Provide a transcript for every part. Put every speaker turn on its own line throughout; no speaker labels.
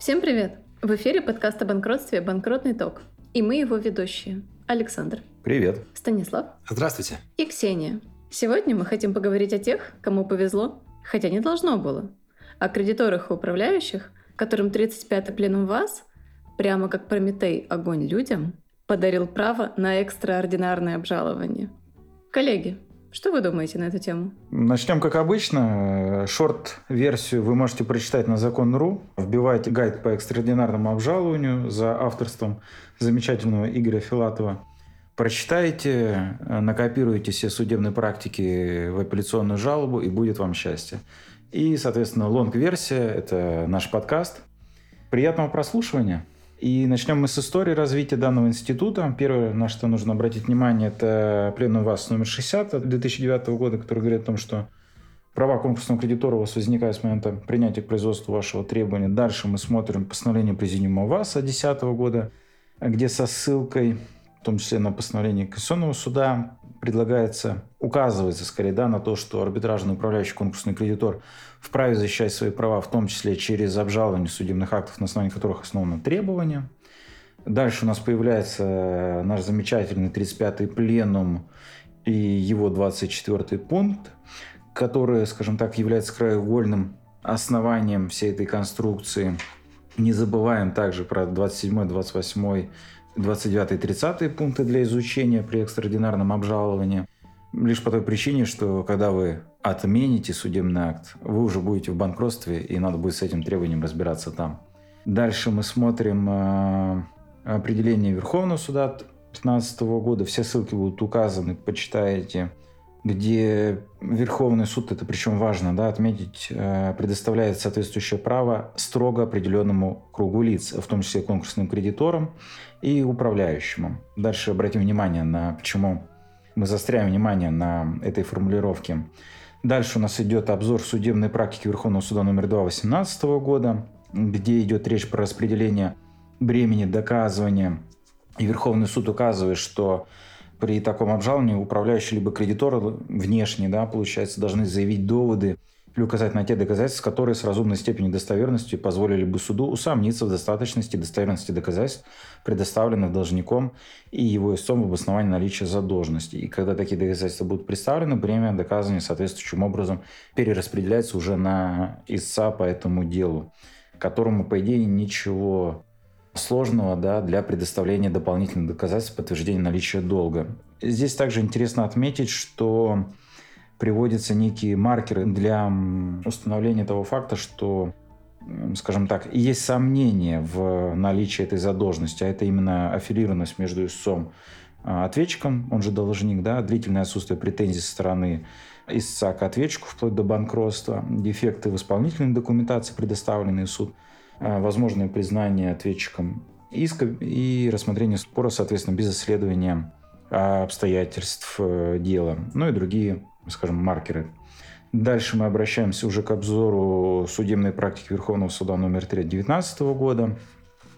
Всем привет! В эфире подкаст о банкротстве «Банкротный ток». И мы его ведущие. Александр.
Привет.
Станислав.
Здравствуйте.
И Ксения. Сегодня мы хотим поговорить о тех, кому повезло, хотя не должно было. О кредиторах и управляющих, которым 35-й пленум вас, прямо как Прометей огонь людям, подарил право на экстраординарное обжалование. Коллеги, что вы думаете на эту тему?
Начнем как обычно. Шорт-версию вы можете прочитать на закон.ру. Вбивайте гайд по экстраординарному обжалованию за авторством замечательного Игоря Филатова. Прочитайте, накопируйте все судебные практики в апелляционную жалобу, и будет вам счастье. И, соответственно, лонг-версия – это наш подкаст. Приятного прослушивания! И начнем мы с истории развития данного института. Первое, на что нужно обратить внимание, это пленум ВАС номер 60 2009 года, который говорит о том, что права конкурсного кредитора у вас возникают с момента принятия к производству вашего требования. Дальше мы смотрим постановление Президиума ВАСа 2010 года, где со ссылкой, в том числе на постановление Конституционного суда, предлагается, указывается скорее да, на то, что арбитражный управляющий конкурсный кредитор вправе защищать свои права, в том числе через обжалование судебных актов, на основании которых основано требование. Дальше у нас появляется наш замечательный 35-й пленум и его 24-й пункт, который, скажем так, является краеугольным основанием всей этой конструкции. Не забываем также про 27, 28, 29 и 30 пункты для изучения при экстраординарном обжаловании. Лишь по той причине, что когда вы отмените судебный акт, вы уже будете в банкротстве, и надо будет с этим требованием разбираться там. Дальше мы смотрим э, определение Верховного суда 2015 года. Все ссылки будут указаны, почитаете где Верховный суд, это причем важно да, отметить, э, предоставляет соответствующее право строго определенному кругу лиц, в том числе конкурсным кредиторам и управляющему. Дальше обратим внимание на почему мы застряем внимание на этой формулировке. Дальше у нас идет обзор судебной практики Верховного суда номер 2 2018 года, где идет речь про распределение бремени доказывания. И Верховный суд указывает, что при таком обжаловании управляющий либо кредитор внешне, да, получается, должны заявить доводы или указать на те доказательства, которые с разумной степенью достоверности позволили бы суду усомниться в достаточности достоверности доказательств, предоставленных должником и его истцом в обосновании наличия задолженности. И когда такие доказательства будут представлены, бремя доказывания соответствующим образом перераспределяется уже на истца по этому делу, которому, по идее, ничего сложного да, для предоставления дополнительных доказательств подтверждения наличия долга. Здесь также интересно отметить, что приводятся некие маркеры для установления того факта, что скажем так, есть сомнения в наличии этой задолженности, а это именно аффилированность между истцом а, ответчиком, он же должник, да, длительное отсутствие претензий со стороны истца к ответчику вплоть до банкротства, дефекты в исполнительной документации, предоставленные в суд – возможное признание ответчиком иска и рассмотрение спора, соответственно, без исследования обстоятельств э, дела, ну и другие, скажем, маркеры. Дальше мы обращаемся уже к обзору судебной практики Верховного суда номер 3 2019 года,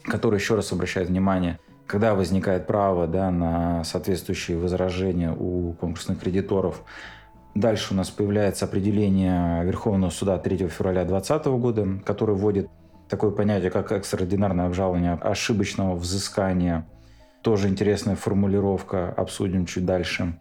который еще раз обращает внимание, когда возникает право да, на соответствующие возражения у конкурсных кредиторов, Дальше у нас появляется определение Верховного суда 3 февраля 2020 года, который вводит такое понятие, как экстраординарное обжалование ошибочного взыскания. Тоже интересная формулировка, обсудим чуть дальше.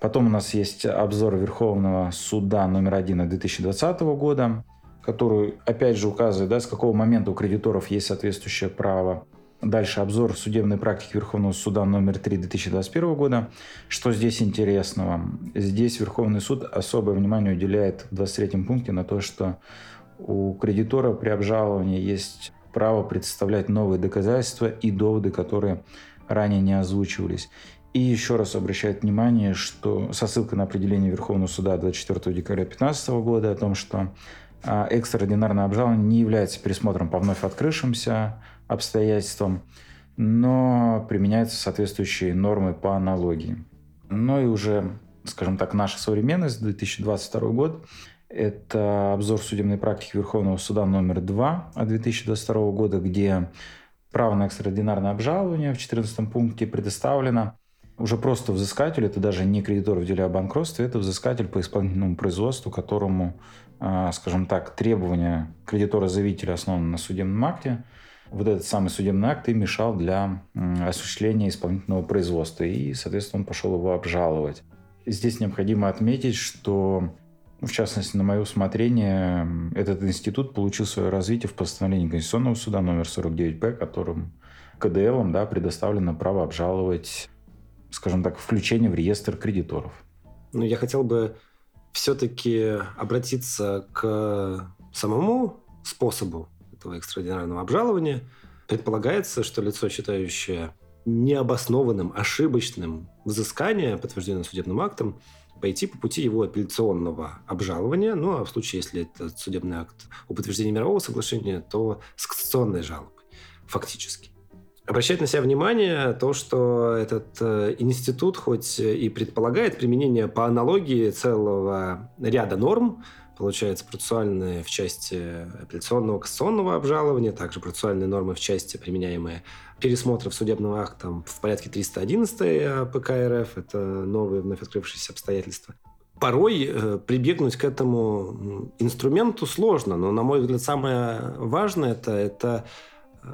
Потом у нас есть обзор Верховного суда номер один 2020 года, который, опять же, указывает, да, с какого момента у кредиторов есть соответствующее право. Дальше обзор судебной практики Верховного суда номер 3 2021 года. Что здесь интересного? Здесь Верховный суд особое внимание уделяет в 23 пункте на то, что у кредитора при обжаловании есть право представлять новые доказательства и доводы, которые ранее не озвучивались. И еще раз обращает внимание, что со ссылкой на определение Верховного суда 24 декабря 2015 года о том, что а, экстраординарное обжалование не является пересмотром по вновь открывшимся обстоятельствам, но применяются соответствующие нормы по аналогии. Ну и уже, скажем так, наша современность, 2022 год, это обзор судебной практики Верховного суда номер 2 от 2022 года, где право на экстраординарное обжалование в 14 пункте предоставлено уже просто взыскатель, это даже не кредитор в деле о банкротстве, это взыскатель по исполнительному производству, которому, а, скажем так, требования кредитора-заявителя основаны на судебном акте. Вот этот самый судебный акт и мешал для осуществления исполнительного производства. И, соответственно, он пошел его обжаловать. Здесь необходимо отметить, что в частности, на мое усмотрение, этот институт получил свое развитие в постановлении Конституционного суда номер 49П, которым КДЛ да, предоставлено право обжаловать скажем так, включение в реестр кредиторов.
Ну, я хотел бы все-таки обратиться к самому способу этого экстраординарного обжалования. Предполагается, что лицо, считающее необоснованным, ошибочным взыскание, подтвержденное судебным актом, пойти по пути его апелляционного обжалования, ну а в случае, если это судебный акт о подтверждении мирового соглашения, то с кассационной жалобой, фактически. Обращать на себя внимание то, что этот э, институт хоть и предполагает применение по аналогии целого ряда норм, получается, процессуальные в части апелляционного кассационного обжалования, также процессуальные нормы в части, применяемые пересмотров судебного акта в порядке 311 ПК РФ, это новые вновь открывшиеся обстоятельства. Порой э, прибегнуть к этому инструменту сложно, но, на мой взгляд, самое важное это, это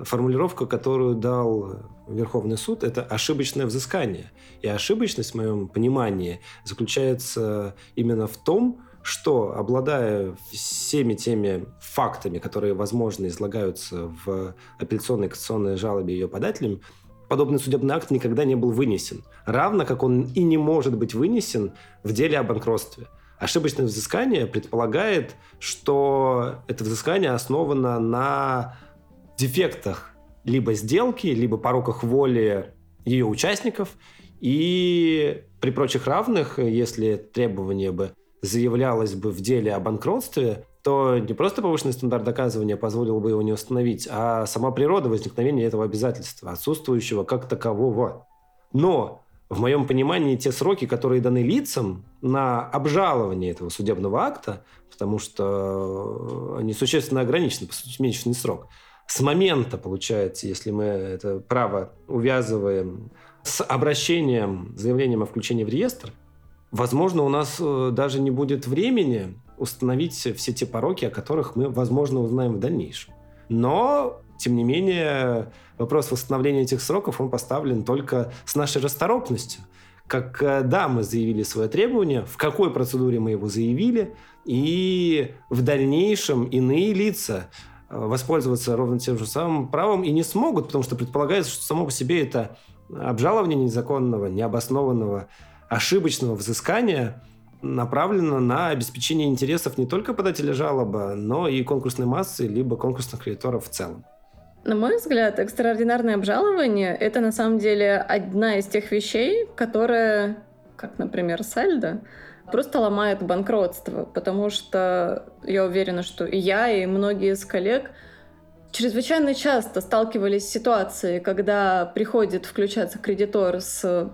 формулировка, которую дал Верховный суд, это ошибочное взыскание. И ошибочность, в моем понимании, заключается именно в том, что, обладая всеми теми фактами, которые, возможно, излагаются в апелляционной кассационной жалобе ее подателем, подобный судебный акт никогда не был вынесен. Равно как он и не может быть вынесен в деле о банкротстве. Ошибочное взыскание предполагает, что это взыскание основано на дефектах либо сделки, либо пороках воли ее участников. И при прочих равных, если требование бы заявлялось бы в деле о банкротстве, то не просто повышенный стандарт доказывания позволил бы его не установить, а сама природа возникновения этого обязательства, отсутствующего как такового. Но в моем понимании те сроки, которые даны лицам на обжалование этого судебного акта, потому что они существенно ограничены, по сути, месячный срок – с момента, получается, если мы это право увязываем с обращением, заявлением о включении в реестр, возможно, у нас э, даже не будет времени установить все те пороки, о которых мы, возможно, узнаем в дальнейшем. Но, тем не менее, вопрос восстановления этих сроков, он поставлен только с нашей расторопностью. Э, да, мы заявили свое требование, в какой процедуре мы его заявили, и в дальнейшем иные лица воспользоваться ровно тем же самым правом и не смогут, потому что предполагается, что само по себе это обжалование незаконного, необоснованного, ошибочного взыскания направлено на обеспечение интересов не только подателя жалобы, но и конкурсной массы, либо конкурсных кредиторов в целом.
На мой взгляд, экстраординарное обжалование — это на самом деле одна из тех вещей, которая, как, например, сальдо, просто ломает банкротство, потому что я уверена, что и я, и многие из коллег чрезвычайно часто сталкивались с ситуацией, когда приходит включаться кредитор с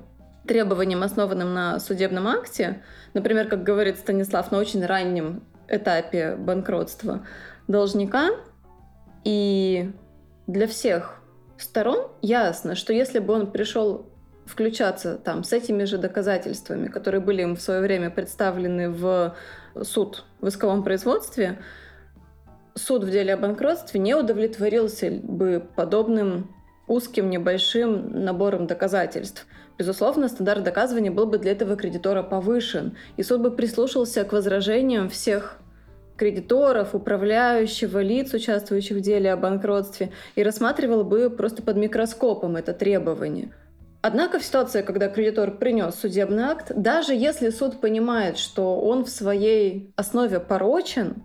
требованием, основанным на судебном акте, например, как говорит Станислав, на очень раннем этапе банкротства должника, и для всех сторон ясно, что если бы он пришел включаться там с этими же доказательствами, которые были им в свое время представлены в суд в исковом производстве, суд в деле о банкротстве не удовлетворился бы подобным узким небольшим набором доказательств. Безусловно, стандарт доказывания был бы для этого кредитора повышен, и суд бы прислушался к возражениям всех кредиторов, управляющего, лиц, участвующих в деле о банкротстве, и рассматривал бы просто под микроскопом это требование. Однако в ситуации, когда кредитор принес судебный акт, даже если суд понимает, что он в своей основе порочен,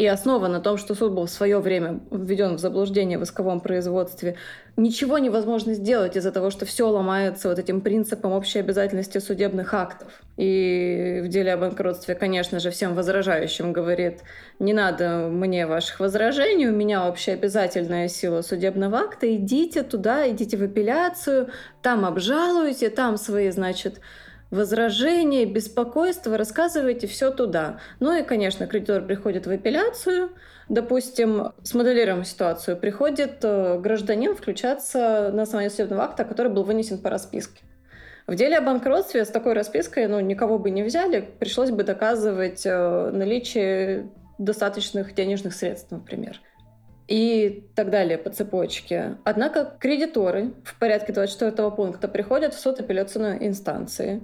и основа на том, что суд был в свое время введен в заблуждение в исковом производстве, ничего невозможно сделать из-за того, что все ломается вот этим принципом общей обязательности судебных актов. И в деле о банкротстве, конечно же, всем возражающим говорит, не надо мне ваших возражений, у меня общая обязательная сила судебного акта, идите туда, идите в апелляцию, там обжалуйте, там свои, значит, возражения, беспокойство, рассказывайте все туда. Ну и, конечно, кредитор приходит в апелляцию, допустим, смоделируем ситуацию, приходит э, гражданин включаться на основании судебного акта, который был вынесен по расписке. В деле о банкротстве с такой распиской ну, никого бы не взяли, пришлось бы доказывать э, наличие достаточных денежных средств, например и так далее по цепочке. Однако кредиторы в порядке 24 пункта приходят в суд апелляционной инстанции.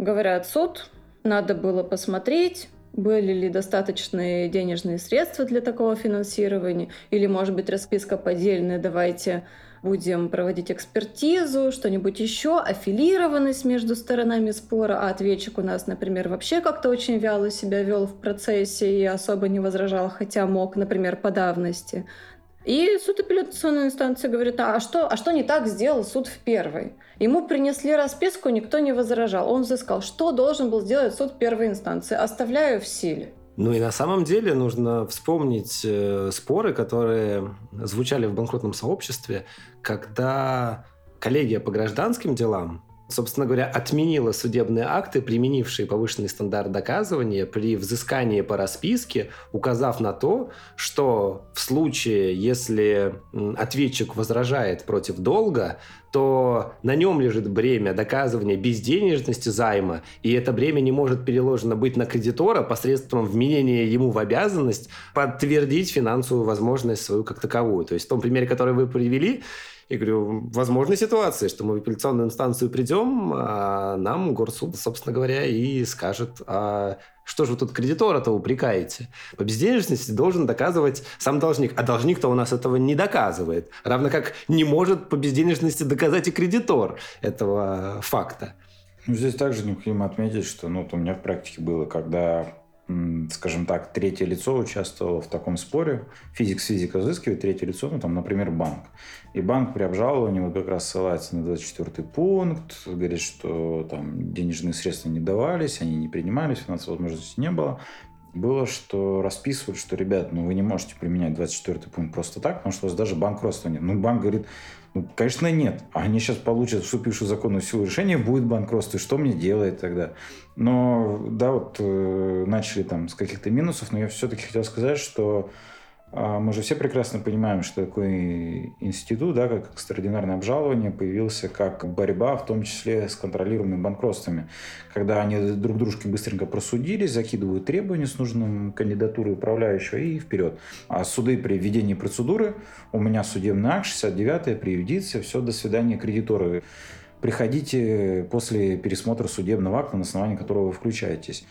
Говорят, суд, надо было посмотреть, были ли достаточные денежные средства для такого финансирования, или, может быть, расписка поддельная, давайте будем проводить экспертизу, что-нибудь еще, аффилированность между сторонами спора, а ответчик у нас, например, вообще как-то очень вяло себя вел в процессе и особо не возражал, хотя мог, например, по давности. И суд апелляционной инстанции говорит, а что, а что не так сделал суд в первой? Ему принесли расписку, никто не возражал. Он взыскал. Что должен был сделать суд первой инстанции? Оставляю в силе.
Ну и на самом деле нужно вспомнить э, споры, которые звучали в банкротном сообществе, когда коллегия по гражданским делам собственно говоря, отменила судебные акты, применившие повышенный стандарт доказывания при взыскании по расписке, указав на то, что в случае, если ответчик возражает против долга, то на нем лежит бремя доказывания безденежности займа, и это бремя не может переложено быть на кредитора посредством вменения ему в обязанность подтвердить финансовую возможность свою как таковую. То есть в том примере, который вы привели, я говорю, возможны ситуации, что мы в апелляционную инстанцию придем, а нам горсуд, собственно говоря, и скажет, а что же вы тут кредитора-то упрекаете? По безденежности должен доказывать сам должник, а должник-то у нас этого не доказывает. Равно как не может по безденежности доказать и кредитор этого факта.
Ну, здесь также необходимо отметить, что ну, вот у меня в практике было, когда скажем так, третье лицо участвовало в таком споре. Физик с физикой взыскивает третье лицо, ну, там, например, банк. И банк при обжаловании вот как раз ссылается на 24 пункт, говорит, что там денежные средства не давались, они не принимались, финансовой возможности не было. Было, что расписывают, что, ребят, ну вы не можете применять 24 пункт просто так, потому что у вас даже банкротства нет. Ну, банк говорит, ну, конечно, нет. Они сейчас получат вступившую законную силу решение, будет банкротство, и что мне делать тогда? Но, да, вот э, начали там с каких-то минусов, но я все-таки хотел сказать, что а мы же все прекрасно понимаем, что такой институт, да, как экстраординарное обжалование, появился как борьба, в том числе с контролируемыми банкротствами. Когда они друг дружке быстренько просудились, закидывают требования с нужным кандидатурой управляющего и вперед. А суды при введении процедуры, у меня судебный акт 69-я, при юдиции, все, до свидания, кредиторы. Приходите после пересмотра судебного акта, на основании которого вы включаетесь.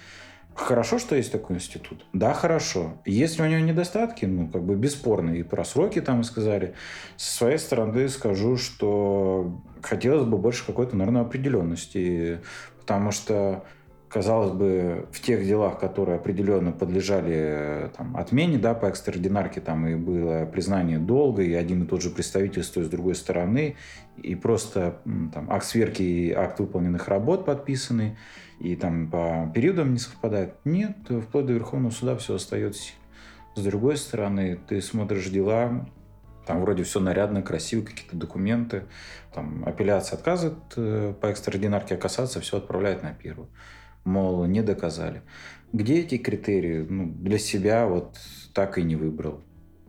Хорошо, что есть такой институт? Да, хорошо. Есть ли у него недостатки? Ну, как бы бесспорно. И про сроки там сказали. Со своей стороны скажу, что хотелось бы больше какой-то, наверное, определенности. Потому что казалось бы, в тех делах, которые определенно подлежали там, отмене да, по экстраординарке, там и было признание долга, и один и тот же представитель с той с другой стороны, и просто там, акт сверки и акт выполненных работ подписаны, и там по периодам не совпадает. Нет, вплоть до Верховного суда все остается. С другой стороны, ты смотришь дела, там вроде все нарядно, красиво, какие-то документы, там апелляция отказывает э, по экстраординарке, а касаться все отправляет на первую мол, не доказали. Где эти критерии? Ну, для себя вот так и не выбрал.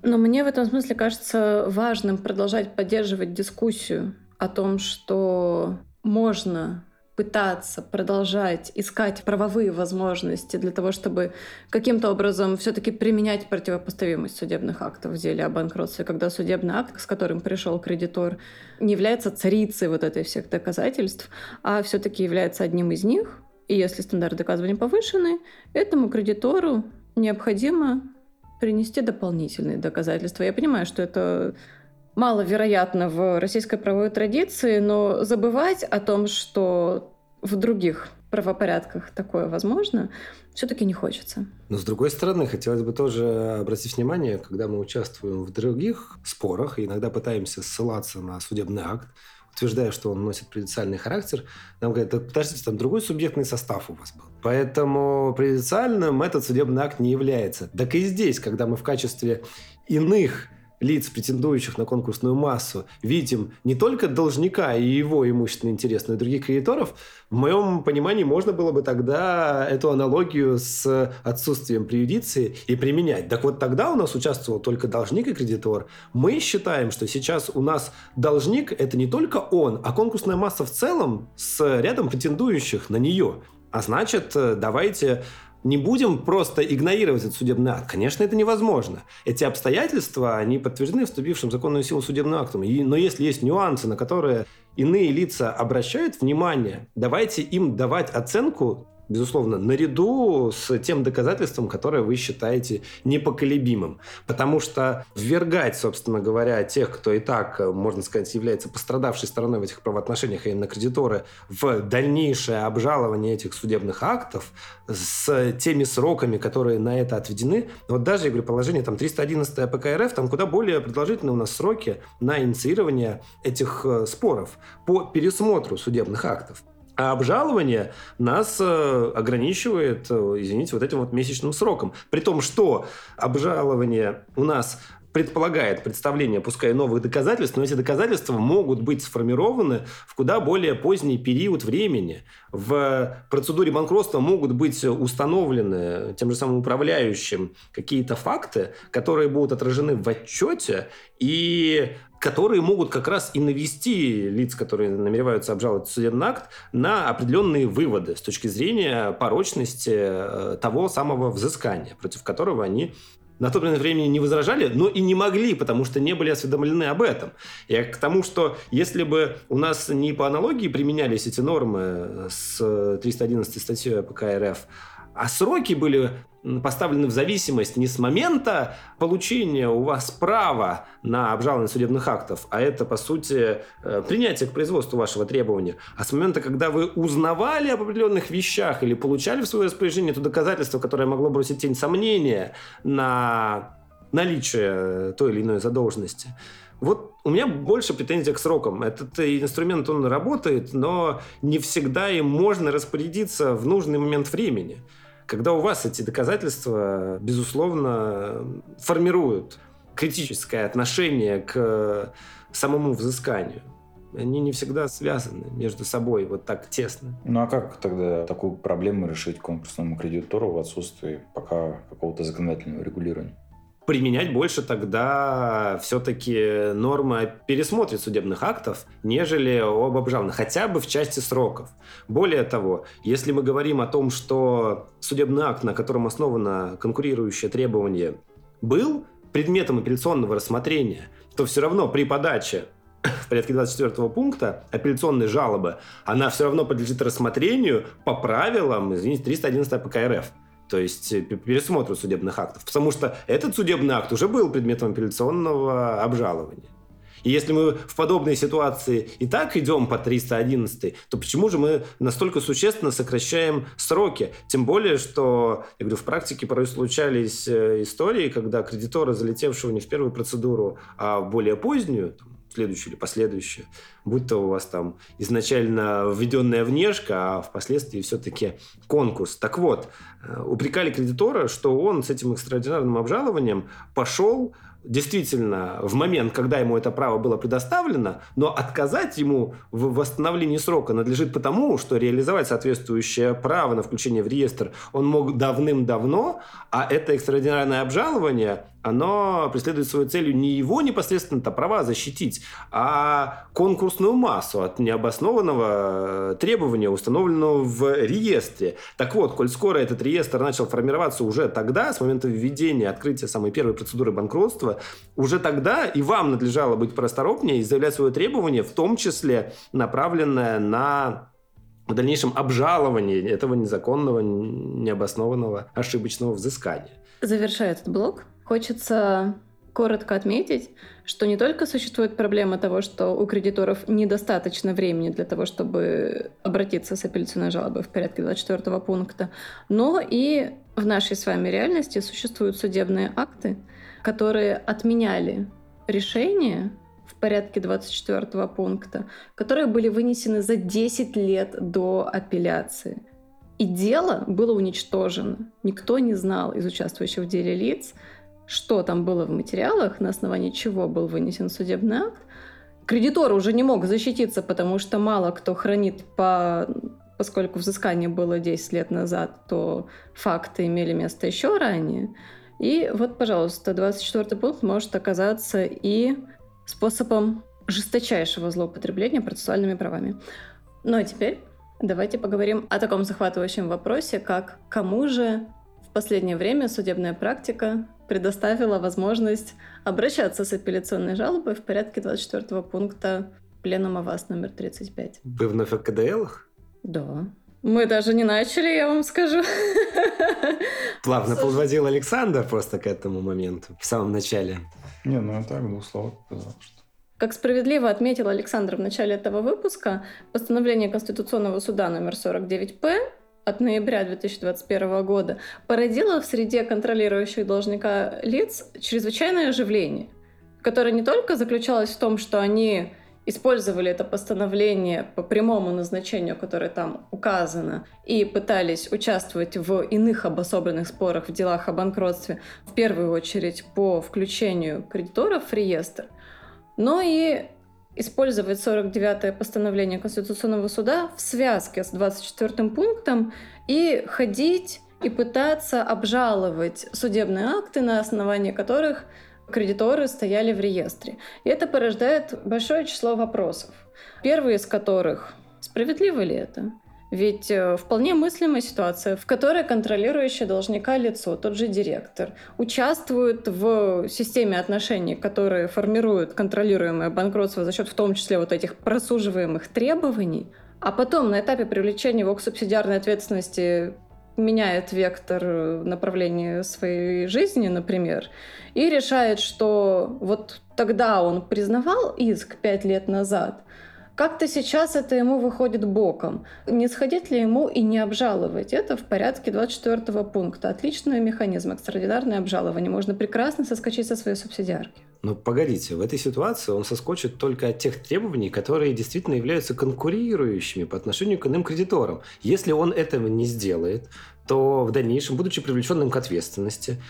Но мне в этом смысле кажется важным продолжать поддерживать дискуссию о том, что можно пытаться продолжать искать правовые возможности для того, чтобы каким-то образом все-таки применять противопоставимость судебных актов в деле о банкротстве, когда судебный акт, с которым пришел кредитор, не является царицей вот этой всех доказательств, а все-таки является одним из них, и если стандарты доказывания повышены, этому кредитору необходимо принести дополнительные доказательства. Я понимаю, что это маловероятно в российской правовой традиции, но забывать о том, что в других правопорядках такое возможно, все-таки не хочется.
Но с другой стороны, хотелось бы тоже обратить внимание, когда мы участвуем в других спорах и иногда пытаемся ссылаться на судебный акт, утверждая, что он носит предициальный характер, нам говорят, да, подождите, там другой субъектный состав у вас был. Поэтому предициальным этот судебный акт не является. Так и здесь, когда мы в качестве иных лиц, претендующих на конкурсную массу, видим не только должника и его имущественный интерес, но и других кредиторов, в моем понимании можно было бы тогда эту аналогию с отсутствием преюдиции и применять. Так вот тогда у нас участвовал только должник и кредитор. Мы считаем, что сейчас у нас должник – это не только он, а конкурсная масса в целом с рядом претендующих на нее. А значит, давайте не будем просто игнорировать этот судебный акт. Конечно, это невозможно. Эти обстоятельства, они подтверждены вступившим в законную силу судебным актом. И, но если есть нюансы, на которые иные лица обращают внимание, давайте им давать оценку безусловно, наряду с тем доказательством, которое вы считаете непоколебимым. Потому что ввергать, собственно говоря, тех, кто и так, можно сказать, является пострадавшей стороной в этих правоотношениях, а именно кредиторы, в дальнейшее обжалование этих судебных актов с теми сроками, которые на это отведены. Вот даже, я говорю, положение там 311 АПК РФ, там куда более продолжительные у нас сроки на инициирование этих э, споров по пересмотру судебных актов. А обжалование нас э, ограничивает, э, извините, вот этим вот месячным сроком. При том, что обжалование у нас предполагает представление, пускай новых доказательств, но эти доказательства могут быть сформированы в куда более поздний период времени. В процедуре банкротства могут быть установлены тем же самым управляющим какие-то факты, которые будут отражены в отчете и которые могут как раз и навести лиц, которые намереваются обжаловать судебный акт, на определенные выводы с точки зрения порочности э, того самого взыскания, против которого они на тот момент времени не возражали, но и не могли, потому что не были осведомлены об этом. Я к тому, что если бы у нас не по аналогии применялись эти нормы с 311 статьей ПК РФ, а сроки были поставлены в зависимость не с момента получения у вас права на обжалование судебных актов, а это, по сути, э, принятие к производству вашего требования, а с момента, когда вы узнавали об определенных вещах или получали в свое распоряжение то доказательство, которое могло бросить тень сомнения на наличие той или иной задолженности. Вот у меня больше претензий к срокам. Этот инструмент, он работает, но не всегда им можно распорядиться в нужный момент времени когда у вас эти доказательства, безусловно, формируют критическое отношение к самому взысканию. Они не всегда связаны между собой вот так тесно.
Ну а как тогда такую проблему решить конкурсному кредитору в отсутствии пока какого-то законодательного регулирования?
Применять больше тогда все-таки нормы о пересмотре судебных актов, нежели об обжаловании, хотя бы в части сроков. Более того, если мы говорим о том, что судебный акт, на котором основано конкурирующее требование, был предметом апелляционного рассмотрения, то все равно при подаче в порядке 24 пункта апелляционной жалобы, она все равно подлежит рассмотрению по правилам, извините, 311 ПК РФ то есть э, пересмотру судебных актов. Потому что этот судебный акт уже был предметом апелляционного обжалования. И если мы в подобной ситуации и так идем по 311, то почему же мы настолько существенно сокращаем сроки? Тем более, что, я говорю, в практике порой случались э, истории, когда кредиторы, залетевшего не в первую процедуру, а в более позднюю, следующую или последующую, будь то у вас там изначально введенная внешка, а впоследствии все-таки конкурс. Так вот, э, упрекали кредитора, что он с этим экстраординарным обжалованием пошел действительно в момент, когда ему это право было предоставлено, но отказать ему в восстановлении срока надлежит потому, что реализовать соответствующее право на включение в реестр он мог давным-давно, а это экстраординарное обжалование оно преследует свою целью не его непосредственно -то права защитить, а конкурсную массу от необоснованного э, требования, установленного в реестре. Так вот, коль скоро этот реестр начал формироваться уже тогда, с момента введения, открытия самой первой процедуры банкротства, уже тогда и вам надлежало быть просторопнее и заявлять свое требование, в том числе направленное на в дальнейшем обжаловании этого незаконного, необоснованного, ошибочного взыскания.
Завершая этот блок, Хочется коротко отметить, что не только существует проблема того, что у кредиторов недостаточно времени для того, чтобы обратиться с апелляционной жалобой в порядке 24 пункта, но и в нашей с вами реальности существуют судебные акты, которые отменяли решения в порядке 24 пункта, которые были вынесены за 10 лет до апелляции. И дело было уничтожено. Никто не знал из участвующих в деле лиц, что там было в материалах, на основании чего был вынесен судебный акт, кредитор уже не мог защититься, потому что мало кто хранит по поскольку взыскание было 10 лет назад, то факты имели место еще ранее. И вот, пожалуйста, 24 пункт может оказаться и способом жесточайшего злоупотребления процессуальными правами. Ну а теперь давайте поговорим о таком захватывающем вопросе, как кому же в последнее время судебная практика предоставила возможность обращаться с апелляционной жалобой в порядке 24 пункта Пленума ВАС номер 35.
Вы вновь о КДЛах?
Да. Мы даже не начали, я вам скажу.
Плавно подводил Александр просто к этому моменту в самом начале.
Не, ну я так двух слов сказал, что
как справедливо отметил Александр в начале этого выпуска, постановление Конституционного суда номер 49П от ноября 2021 года породило в среде контролирующих должника лиц чрезвычайное оживление, которое не только заключалось в том, что они использовали это постановление по прямому назначению, которое там указано, и пытались участвовать в иных обособленных спорах в делах о банкротстве, в первую очередь по включению кредиторов в реестр, но и использовать 49-е постановление Конституционного суда в связке с 24 пунктом и ходить и пытаться обжаловать судебные акты, на основании которых кредиторы стояли в реестре. И это порождает большое число вопросов. Первый из которых, справедливо ли это? Ведь э, вполне мыслимая ситуация, в которой контролирующее должника лицо, тот же директор, участвует в системе отношений, которые формируют контролируемое банкротство за счет в том числе вот этих просуживаемых требований, а потом на этапе привлечения его к субсидиарной ответственности меняет вектор э, направления своей жизни, например, и решает, что вот тогда он признавал иск пять лет назад, как-то сейчас это ему выходит боком. Не сходить ли ему и не обжаловать? Это в порядке 24 пункта. Отличный механизм, экстраординарное обжалование. Можно прекрасно соскочить со своей субсидиарки.
Но погодите, в этой ситуации он соскочит только от тех требований, которые действительно являются конкурирующими по отношению к иным кредиторам. Если он этого не сделает, то в дальнейшем, будучи привлеченным к ответственности,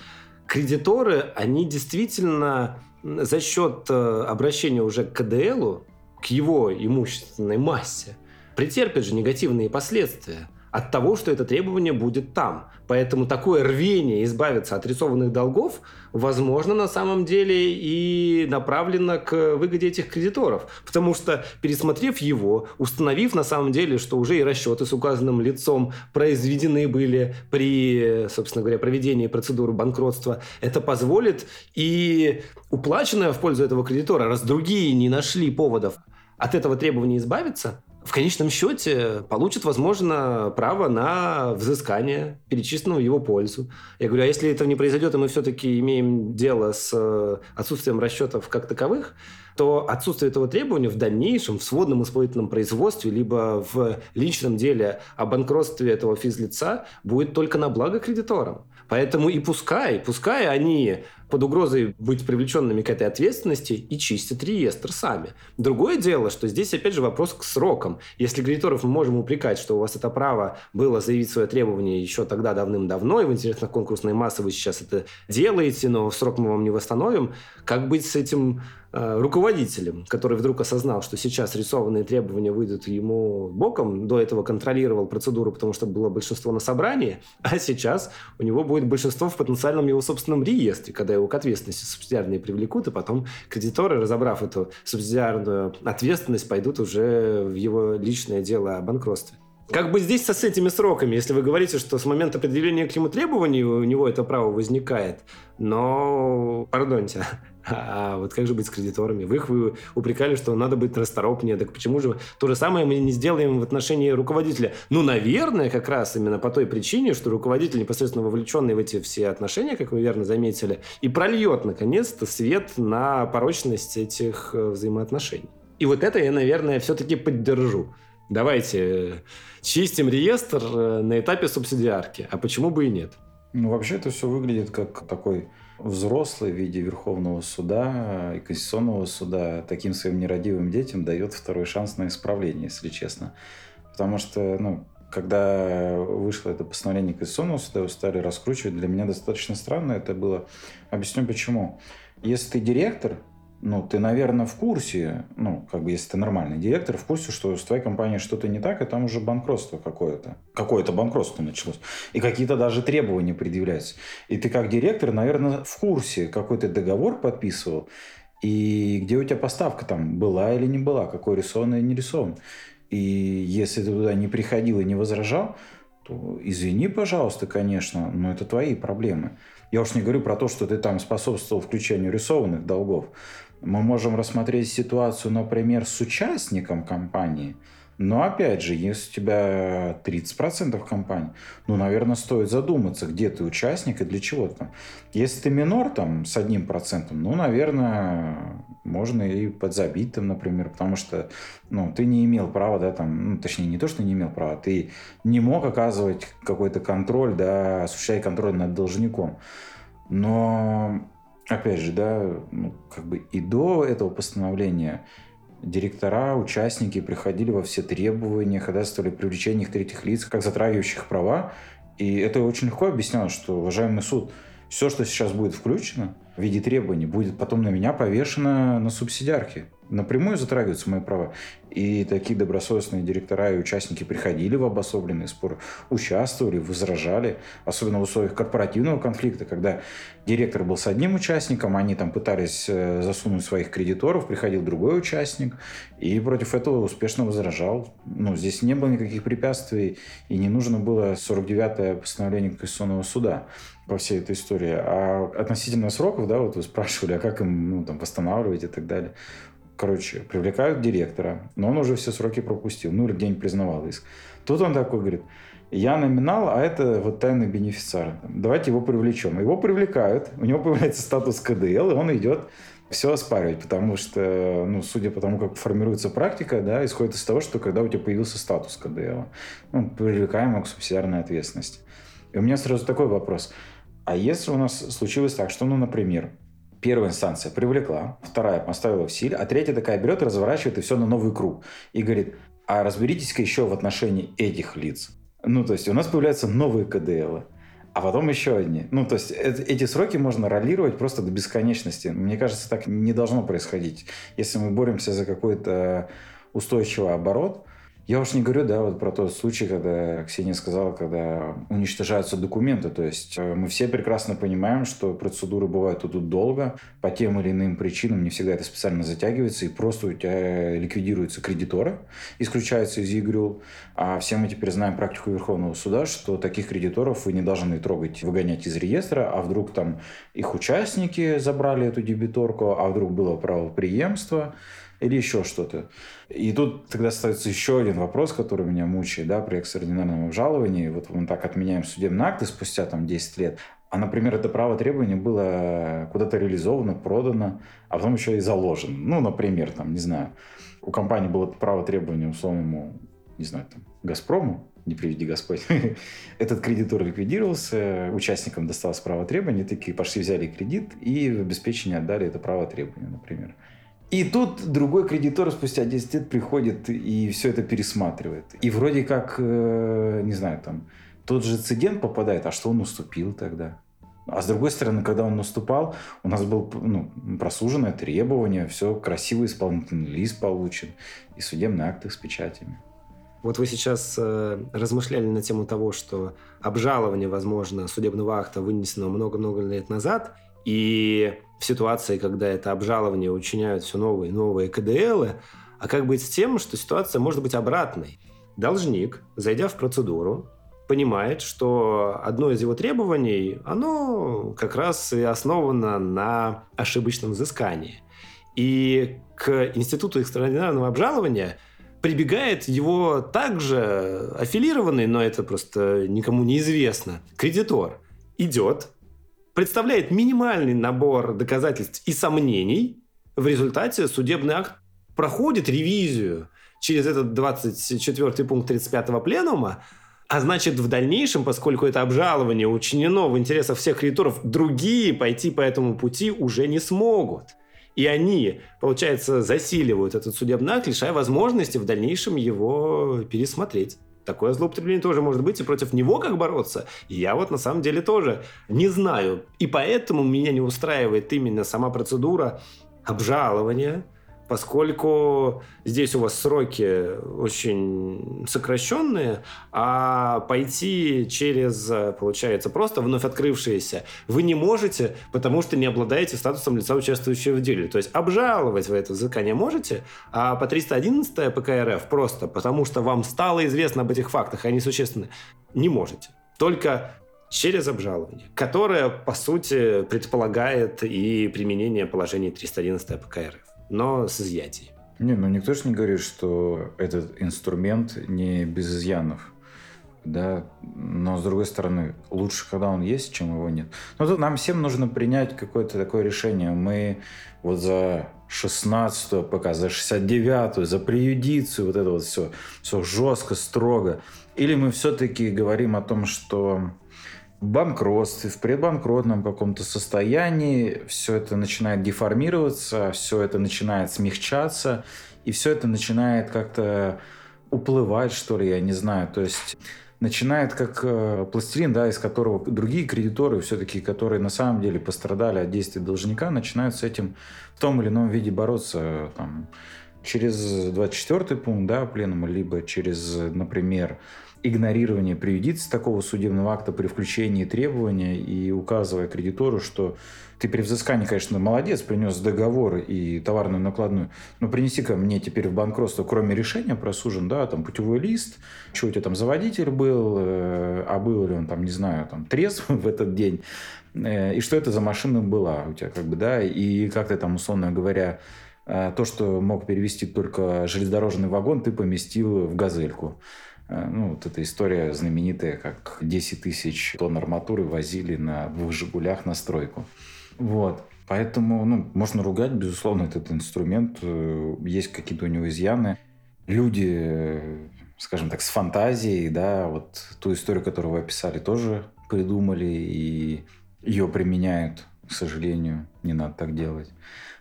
кредиторы, они действительно за счет э, обращения уже к КДЛу к его имущественной массе, претерпят же негативные последствия от того, что это требование будет там. Поэтому такое рвение избавиться от рисованных долгов, возможно, на самом деле и направлено к выгоде этих кредиторов. Потому что, пересмотрев его, установив на самом деле, что уже и расчеты с указанным лицом произведены были при, собственно говоря, проведении процедуры банкротства, это позволит и уплаченное в пользу этого кредитора, раз другие не нашли поводов от этого требования избавиться, в конечном счете получит, возможно, право на взыскание, перечисленного в его пользу. Я говорю, а если этого не произойдет, и мы все-таки имеем дело с э, отсутствием расчетов как таковых, то отсутствие этого требования в дальнейшем в сводном исполнительном производстве либо в личном деле о банкротстве этого физлица будет только на благо кредиторам. Поэтому и пускай, пускай они под угрозой быть привлеченными к этой ответственности и чистят реестр сами. Другое дело, что здесь опять же вопрос к срокам. Если кредиторов мы можем упрекать, что у вас это право было заявить свое требование еще тогда давным-давно, и в интересах конкурсной массы вы сейчас это делаете, но срок мы вам не восстановим, как быть с этим Э, руководителем, который вдруг осознал, что сейчас рисованные требования выйдут ему боком, до этого контролировал процедуру, потому что было большинство на собрании, а сейчас у него будет большинство в потенциальном его собственном реестре, когда его к ответственности субсидиарные привлекут, и потом кредиторы, разобрав эту субсидиарную ответственность, пойдут уже в его личное дело о банкротстве. Как бы здесь со с этими сроками, если вы говорите, что с момента определения к нему требований у него это право возникает, но, пардоньте, а вот как же быть с кредиторами? Вы их вы упрекали, что надо быть расторопнее. Так почему же то же самое мы не сделаем в отношении руководителя? Ну, наверное, как раз именно по той причине, что руководитель непосредственно вовлеченный в эти все отношения, как вы верно заметили, и прольет, наконец-то, свет на порочность этих э, взаимоотношений. И вот это я, наверное, все-таки поддержу. Давайте э, чистим реестр э, на этапе субсидиарки. А почему бы и нет?
Ну, вообще это все выглядит как такой взрослый в виде Верховного суда и Конституционного суда таким своим нерадивым детям дает второй шанс на исправление, если честно. Потому что, ну, когда вышло это постановление Конституционного суда, его стали раскручивать, для меня достаточно странно это было. Объясню почему. Если ты директор, ну, ты, наверное, в курсе, ну, как бы, если ты нормальный директор, в курсе, что с твоей компанией что-то не так, и там уже банкротство какое-то. Какое-то банкротство началось. И какие-то даже требования предъявляются. И ты как директор, наверное, в курсе, какой ты договор подписывал, и где у тебя поставка там была или не была, какой рисован или не рисован. И если ты туда не приходил и не возражал, то извини, пожалуйста, конечно, но это твои проблемы. Я уж не говорю про то, что ты там способствовал включению рисованных долгов. Мы можем рассмотреть ситуацию, например, с участником компании – но опять же, если у тебя 30% компании, ну, наверное, стоит задуматься, где ты участник и для чего там. Если ты минор там с одним процентом, ну, наверное, можно и подзабить там, например, потому что, ну, ты не имел права, да, там, ну, точнее, не то, что не имел права, ты не мог оказывать какой-то контроль, да, осуществлять контроль над должником. Но, опять же, да, ну, как бы и до этого постановления директора, участники приходили во все требования, ходатайствовали привлечение их третьих лиц, как затрагивающих права. И это очень легко объяснялось, что, уважаемый суд, все, что сейчас будет включено в виде требований, будет потом на меня повешено на субсидиарке напрямую затрагиваются мои права. И такие добросовестные директора и участники приходили в обособленные споры, участвовали, возражали, особенно в условиях корпоративного конфликта, когда директор был с одним участником, они там пытались э, засунуть своих кредиторов, приходил другой участник, и против этого успешно возражал. Ну, здесь не было никаких препятствий, и не нужно было 49-е постановление Конституционного суда по всей этой истории. А относительно сроков, да, вот вы спрашивали, а как им ну, там, восстанавливать и так далее короче, привлекают директора, но он уже все сроки пропустил, ну или где-нибудь признавал иск. Тут он такой говорит, я номинал, а это вот тайный бенефициар. Давайте его привлечем. Его привлекают, у него появляется статус КДЛ, и он идет все оспаривать, потому что, ну, судя по тому, как формируется практика, да, исходит из того, что когда у тебя появился статус КДЛ, ну, привлекаемого к субсидиарной ответственности. И у меня сразу такой вопрос. А если у нас случилось так, что, ну, например, Первая инстанция привлекла, вторая поставила в силе, а третья такая берет разворачивает и все на новый круг. И говорит, а разберитесь-ка еще в отношении этих лиц. Ну, то есть у нас появляются новые КДЛ, а потом еще одни. Ну, то есть эти сроки можно ролировать просто до бесконечности. Мне кажется, так не должно происходить. Если мы боремся за какой-то устойчивый оборот, я уж не говорю, да, вот про тот случай, когда Ксения сказала, когда уничтожаются документы. То есть э, мы все прекрасно понимаем, что процедуры бывают тут долго, по тем или иным причинам, не всегда это специально затягивается, и просто у тебя ликвидируются кредиторы, исключаются из игру. А все мы теперь знаем практику Верховного суда, что таких кредиторов вы не должны трогать, выгонять из реестра, а вдруг там их участники забрали эту дебиторку, а вдруг было правоприемство или еще что-то. И тут тогда остается еще один вопрос, который меня мучает, да, при экстраординарном обжаловании. Вот мы так отменяем судебные акты спустя там 10 лет, а, например, это право требования было куда-то реализовано, продано, а потом еще и заложено. Ну, например, там, не знаю, у компании было право требования условному, не знаю, там, «Газпрому», не приведи Господь. Этот кредитор ликвидировался, участникам досталось право требования, такие пошли, взяли кредит и в обеспечение отдали это право требования, например. И тут другой кредитор спустя 10 лет приходит и все это пересматривает. И вроде как, э, не знаю, там, тот же цидент попадает, а что он уступил тогда? А с другой стороны, когда он наступал, у нас было ну, прослуженное требование, все красивый исполнительный лист получен и судебные акты с печатями.
Вот вы сейчас э, размышляли на тему того, что обжалование, возможно, судебного акта вынесено много-много лет назад, и в ситуации, когда это обжалование учиняют все новые и новые КДЛы, а как быть с тем, что ситуация может быть обратной? Должник, зайдя в процедуру, понимает, что одно из его требований, оно как раз и основано на ошибочном взыскании. И к институту экстраординарного обжалования прибегает его также аффилированный, но это просто никому не известно, кредитор. Идет, представляет минимальный набор доказательств и сомнений, в результате судебный акт проходит ревизию через этот 24 пункт 35 пленума, а значит, в дальнейшем, поскольку это обжалование учинено в интересах всех кредиторов, другие пойти по этому пути уже не смогут. И они, получается, засиливают этот судебный акт, лишая возможности в дальнейшем его пересмотреть. Такое злоупотребление тоже может быть, и против него как бороться, я вот на самом деле тоже не знаю. И поэтому меня не устраивает именно сама процедура обжалования, поскольку здесь у вас сроки очень сокращенные, а пойти через, получается, просто вновь открывшиеся вы не можете, потому что не обладаете статусом лица, участвующего в деле. То есть обжаловать вы это взыскание можете, а по 311 ПК РФ просто потому, что вам стало известно об этих фактах, и они существенны, не можете. Только через обжалование, которое, по сути, предполагает и применение положений 311 ПК РФ но с изъятием.
Не, ну никто же не говорит, что этот инструмент не без изъянов. Да, но с другой стороны, лучше, когда он есть, чем его нет. Но тут нам всем нужно принять какое-то такое решение. Мы вот за 16 ПК, за 69 за преюдицию, вот это вот все, все жестко, строго. Или мы все-таки говорим о том, что банкротстве, в предбанкротном каком-то состоянии все это начинает деформироваться, все это начинает смягчаться, и все это начинает как-то уплывать, что ли, я не знаю. То есть начинает как э, пластилин, да, из которого другие кредиторы, все-таки, которые на самом деле пострадали от действий должника, начинают с этим в том или ином виде бороться. Там, через 24 пункт да, пленума, либо через, например, игнорирование преюдиции такого судебного акта при включении требования и указывая кредитору, что ты при взыскании, конечно, молодец, принес договор и товарную накладную, но принеси-ка мне теперь в банкротство, кроме решения просужен, да, там путевой лист, что у тебя там за водитель был, э, а был ли он там, не знаю, там трезв в этот день, э, и что это за машина была у тебя, как бы, да, и как ты там, условно говоря, э, то, что мог перевести только железнодорожный вагон, ты поместил в газельку. Э, ну, вот эта история знаменитая, как 10 тысяч тонн арматуры возили на двух «Жигулях» на стройку. Вот. Поэтому, ну, можно ругать, безусловно, этот инструмент. Э, есть какие-то у него изъяны. Люди, скажем так, с фантазией, да, вот ту историю, которую вы описали, тоже придумали и ее применяют, к сожалению. Не надо так делать.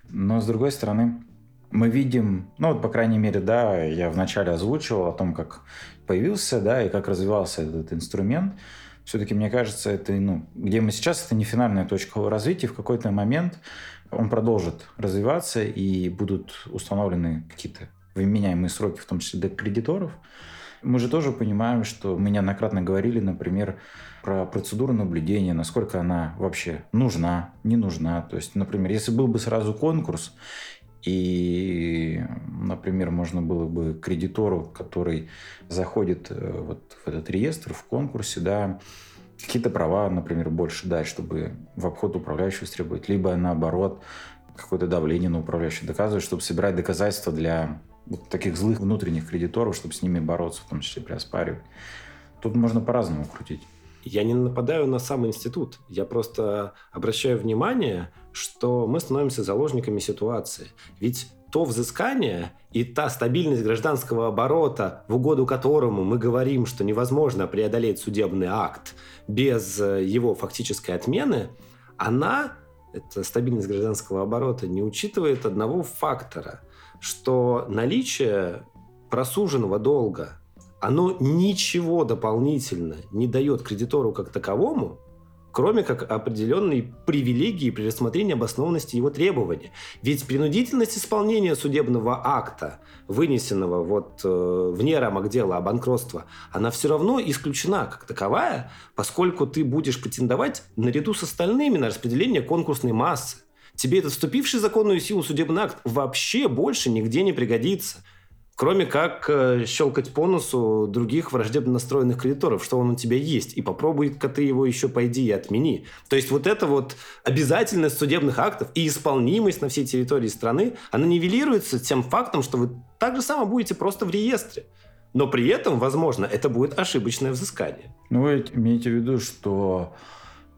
Но, с другой стороны, мы видим, ну вот, по крайней мере, да, я вначале озвучивал о том, как появился, да, и как развивался этот инструмент. Все-таки, мне кажется, это, ну, где мы сейчас, это не финальная точка развития. В какой-то момент он продолжит развиваться, и будут установлены какие-то вменяемые сроки, в том числе для кредиторов. Мы же тоже понимаем, что мы неоднократно говорили, например, про процедуру наблюдения, насколько она вообще нужна, не нужна. То есть, например, если был бы сразу конкурс, и, например, можно было бы кредитору, который заходит э, вот в этот реестр, в конкурсе, да, какие-то права, например, больше дать, чтобы в обход управляющего требовать, либо наоборот, какое-то давление на управляющего доказывать, чтобы собирать доказательства для вот таких злых внутренних кредиторов, чтобы с ними бороться, в том числе при оспаривании. Тут можно по-разному крутить.
Я не нападаю на сам институт. Я просто обращаю внимание, что мы становимся заложниками ситуации. Ведь то взыскание и та стабильность гражданского оборота, в угоду которому мы говорим, что невозможно преодолеть судебный акт без э, его фактической отмены, она, эта стабильность гражданского оборота, не учитывает одного фактора, что наличие просуженного долга оно ничего дополнительно не дает кредитору как таковому, кроме как определенной привилегии при рассмотрении обоснованности его требования. Ведь принудительность исполнения судебного акта, вынесенного вот э, вне рамок дела о банкротстве, она все равно исключена как таковая, поскольку ты будешь претендовать наряду с остальными на распределение конкурсной массы. Тебе этот вступивший в законную силу судебный акт вообще больше нигде не пригодится кроме как э, щелкать по носу других враждебно настроенных кредиторов, что он у тебя есть, и попробуй-ка ты его еще пойди и отмени. То есть вот эта вот обязательность судебных актов и исполнимость на всей территории страны, она нивелируется тем фактом, что вы так же само будете просто в реестре. Но при этом, возможно, это будет ошибочное взыскание.
Ну, вы имеете в виду, что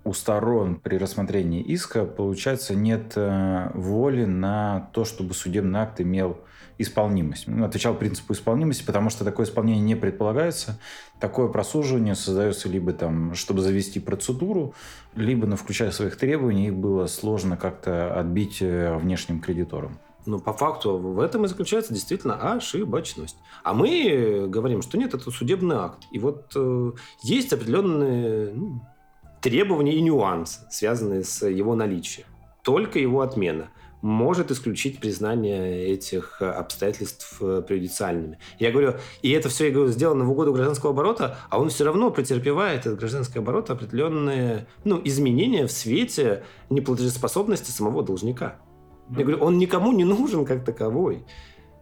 у сторон при рассмотрении иска, получается, нет э, воли на то, чтобы судебный акт имел исполнимость. Он отвечал принципу исполнимости, потому что такое исполнение не предполагается. Такое просуживание создается либо там, чтобы завести процедуру, либо, ну, включая своих требований, их было сложно как-то отбить э, внешним кредиторам.
Но по факту в этом и заключается действительно ошибочность. А мы говорим, что нет, это судебный акт. И вот э, есть определенные ну, требования и нюансы, связанные с его наличием. Только его отмена может исключить признание этих обстоятельств э, преюдициальными. Я говорю, и это все, я говорю, сделано в угоду гражданского оборота, а он все равно претерпевает, этот гражданский оборот, определенные ну, изменения в свете неплатежеспособности самого должника. Я говорю, он никому не нужен как таковой,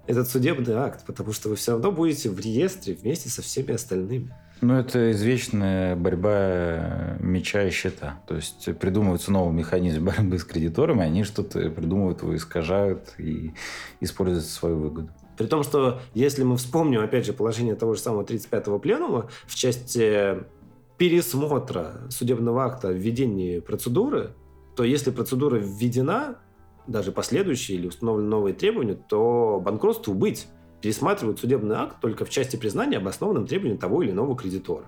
этот судебный акт, потому что вы все равно будете в реестре вместе со всеми остальными.
Ну, это извечная борьба меча и щита. То есть придумывается новый механизм борьбы с кредиторами, они что-то придумывают, его искажают и используют свою выгоду.
При том, что если мы вспомним, опять же, положение того же самого 35-го пленума в части пересмотра судебного акта введения процедуры, то если процедура введена, даже последующие или установлены новые требования, то банкротству быть пересматривают судебный акт только в части признания обоснованным требованием того или иного кредитора.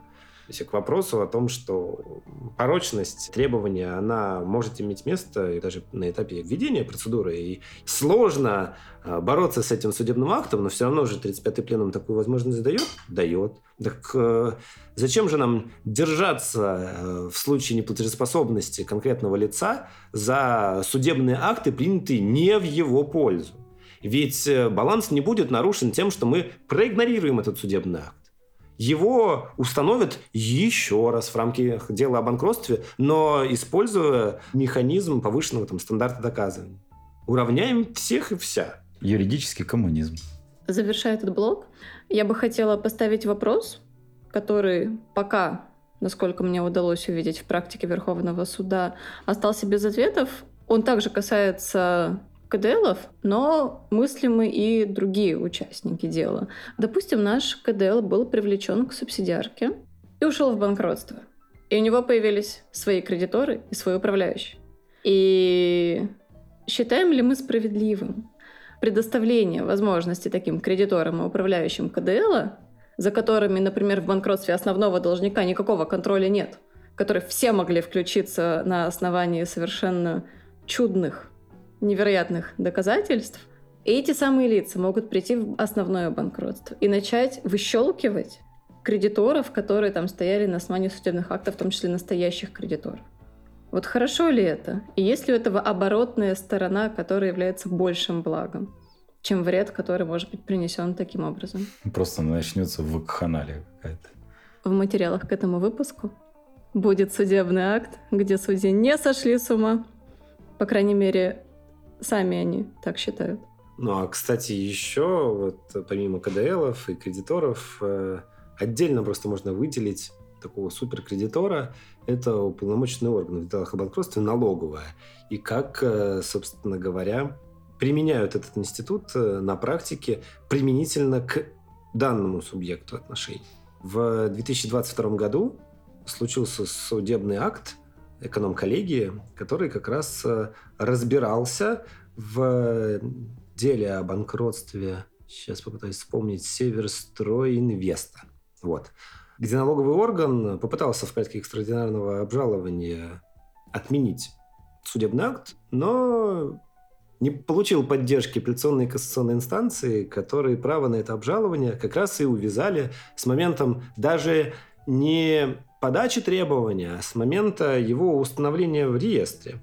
То есть к вопросу о том, что порочность требования, она может иметь место даже на этапе введения процедуры. И сложно а, бороться с этим судебным актом, но все равно же 35-й пленум такую возможность дает? Дает. Так э, зачем же нам держаться э, в случае неплатежеспособности конкретного лица за судебные акты, принятые не в его пользу? Ведь э, баланс не будет нарушен тем, что мы проигнорируем этот судебный акт. Его установят еще раз в рамках дела о банкротстве, но используя механизм повышенного там, стандарта доказывания. Уравняем всех и вся.
Юридический коммунизм.
Завершая этот блок, я бы хотела поставить вопрос, который пока, насколько мне удалось увидеть в практике Верховного суда, остался без ответов. Он также касается КДЛов, но мыслимы и другие участники дела. Допустим, наш КДЛ был привлечен к субсидиарке и ушел в банкротство. И у него появились свои кредиторы и свой управляющий. И считаем ли мы справедливым предоставление возможности таким кредиторам и управляющим КДЛа, за которыми, например, в банкротстве основного должника никакого контроля нет, которые все могли включиться на основании совершенно чудных невероятных доказательств, и эти самые лица могут прийти в основное банкротство и начать выщелкивать кредиторов, которые там стояли на основании судебных актов, в том числе настоящих кредиторов. Вот хорошо ли это? И есть ли у этого оборотная сторона, которая является большим благом, чем вред, который может быть принесен таким образом?
Просто начнется вакханалия какая-то.
В материалах к этому выпуску будет судебный акт, где судьи не сошли с ума. По крайней мере, Сами они так считают.
Ну, а, кстати, еще вот помимо КДЛов и кредиторов, э, отдельно просто можно выделить такого суперкредитора. Это уполномоченный орган в делах о банкротстве налоговая. И как, э, собственно говоря, применяют этот институт э, на практике применительно к данному субъекту отношений. В 2022 году случился судебный акт, эконом-коллегии, который как раз э, разбирался в деле о банкротстве, сейчас попытаюсь вспомнить, Северстрой Инвеста. Вот. Где налоговый орган попытался в порядке экстраординарного обжалования отменить судебный акт, но не получил поддержки апелляционной и кассационной инстанции, которые право на это обжалование как раз и увязали с моментом даже не подачи требования с момента его установления в реестре,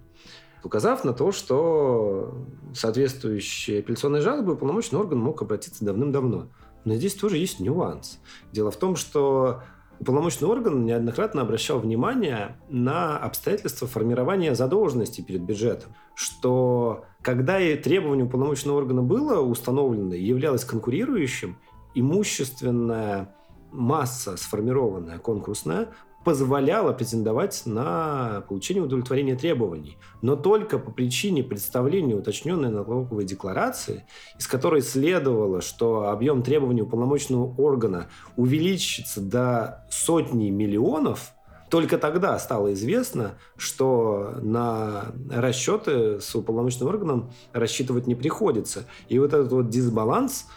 указав на то, что соответствующие апелляционные жалобы уполномоченный орган мог обратиться давным-давно. Но здесь тоже есть нюанс. Дело в том, что уполномоченный орган неоднократно обращал внимание на обстоятельства формирования задолженности перед бюджетом, что когда и требование уполномоченного органа было установлено и являлось конкурирующим, имущественная масса сформированная конкурсная позволяла претендовать на получение удовлетворения требований, но только по причине представления уточненной налоговой декларации, из которой следовало, что объем требований уполномоченного органа увеличится до сотни миллионов, только тогда стало известно, что на расчеты с уполномоченным органом рассчитывать не приходится. И вот этот вот дисбаланс –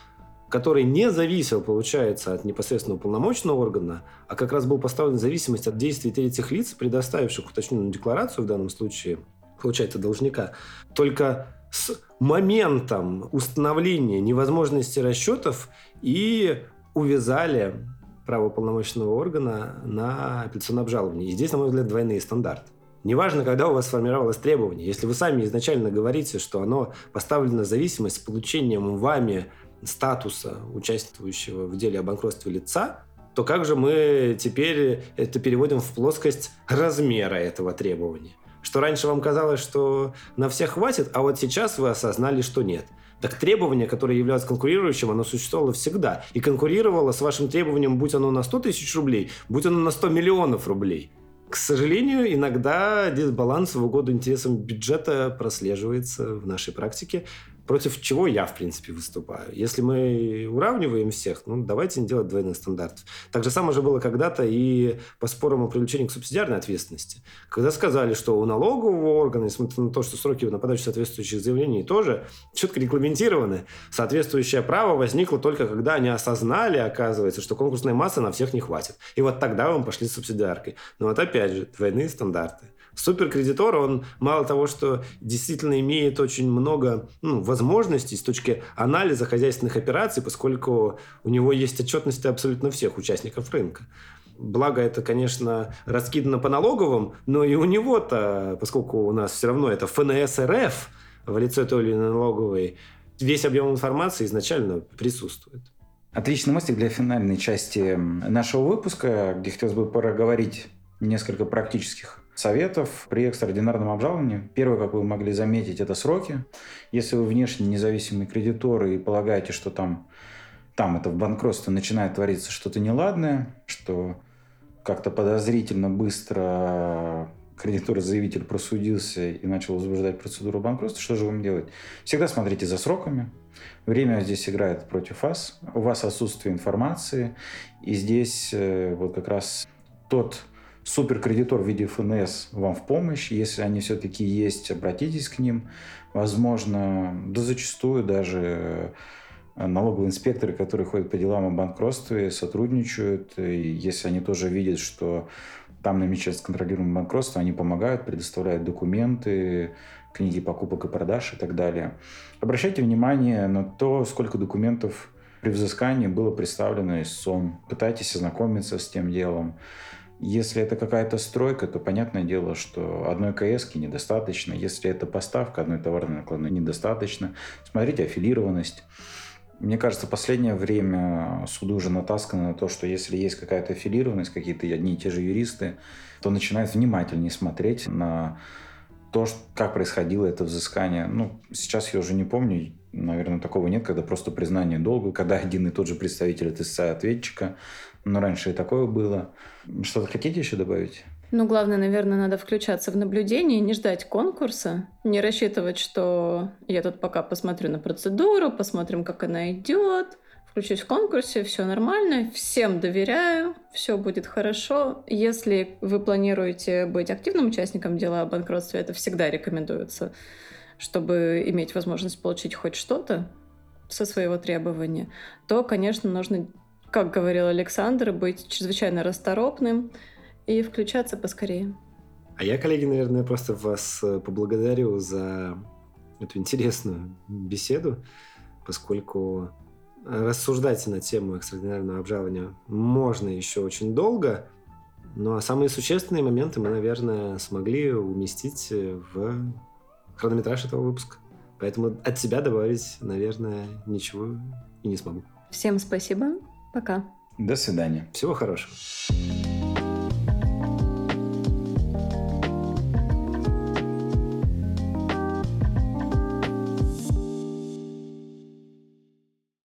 который не зависел, получается, от непосредственно уполномоченного органа, а как раз был поставлен в зависимость от действий третьих лиц, предоставивших уточненную декларацию в данном случае, получается, должника, только с моментом установления невозможности расчетов и увязали право полномочного органа на апелляционное обжалование. И здесь, на мой взгляд, двойные стандарты. Неважно, когда у вас сформировалось требование, если вы сами изначально говорите, что оно поставлено в зависимость с получением вами статуса участвующего в деле о банкротстве лица, то как же мы теперь это переводим в плоскость размера этого требования? Что раньше вам казалось, что на всех хватит, а вот сейчас вы осознали, что нет. Так требование, которое является конкурирующим, оно существовало всегда. И конкурировало с вашим требованием, будь оно на 100 тысяч рублей, будь оно на 100 миллионов рублей. К сожалению, иногда дисбаланс в угоду интересам бюджета прослеживается в нашей практике против чего я, в принципе, выступаю. Если мы уравниваем всех, ну, давайте не делать двойных стандартов. Так же самое же было когда-то и по спорам о привлечении к субсидиарной ответственности. Когда сказали, что у налогового органа, несмотря на то, что сроки на подачу соответствующих заявлений тоже четко регламентированы, соответствующее право возникло только когда они осознали, оказывается, что конкурсной массы на всех не хватит. И вот тогда мы пошли с субсидиаркой. Но вот опять же, двойные стандарты. Суперкредитор, он мало того, что действительно имеет очень много ну, возможностей с точки анализа хозяйственных операций, поскольку у него есть отчетности абсолютно всех участников рынка. Благо, это, конечно, раскидано по налоговым, но и у него-то, поскольку у нас все равно это ФНС РФ в лице той или иной налоговой, весь объем информации изначально присутствует.
Отличный мостик для финальной части нашего выпуска, где хотелось бы проговорить несколько практических советов при экстраординарном обжаловании. Первое, как вы могли заметить, это сроки. Если вы внешне независимый кредитор и полагаете, что там, там это в банкротстве начинает твориться что-то неладное, что как-то подозрительно быстро кредитор-заявитель просудился и начал возбуждать процедуру банкротства, что же вам делать? Всегда смотрите за сроками. Время здесь играет против вас. У вас отсутствие информации. И здесь э, вот как раз тот суперкредитор в виде ФНС вам в помощь. Если они все-таки есть, обратитесь к ним. Возможно, да зачастую даже э, налоговые инспекторы, которые ходят по делам о банкротстве, сотрудничают. И если они тоже видят, что там намечается контролируемое банкротство, они помогают, предоставляют документы, книги покупок и продаж и так далее. Обращайте внимание на то, сколько документов при взыскании было представлено из СОМ. Пытайтесь ознакомиться с тем делом. Если это какая-то стройка, то понятное дело, что одной КС недостаточно. Если это поставка одной товарной накладной, недостаточно. Смотрите аффилированность. Мне кажется, последнее время суды уже натасканы на то, что если есть какая-то аффилированность, какие-то одни и те же юристы, то начинают внимательнее смотреть на то, как происходило это взыскание. Ну, сейчас я уже не помню, наверное, такого нет, когда просто признание долга, когда один и тот же представитель от истца ответчика но раньше и такое было. Что-то хотите еще добавить?
Ну, главное, наверное, надо включаться в наблюдение, не ждать конкурса, не рассчитывать, что я тут пока посмотрю на процедуру, посмотрим, как она идет, включусь в конкурсе, все нормально, всем доверяю, все будет хорошо. Если вы планируете быть активным участником дела о банкротстве, это всегда рекомендуется, чтобы иметь возможность получить хоть что-то со своего требования, то, конечно, нужно как говорил Александр, быть чрезвычайно расторопным и включаться поскорее.
А я, коллеги, наверное, просто вас э, поблагодарю за эту интересную беседу, поскольку рассуждать на тему экстраординарного обжалования можно еще очень долго, но самые существенные моменты мы, наверное, смогли уместить в хронометраж этого выпуска. Поэтому от себя добавить, наверное, ничего и не смогу.
Всем спасибо. Пока.
До свидания.
Всего хорошего.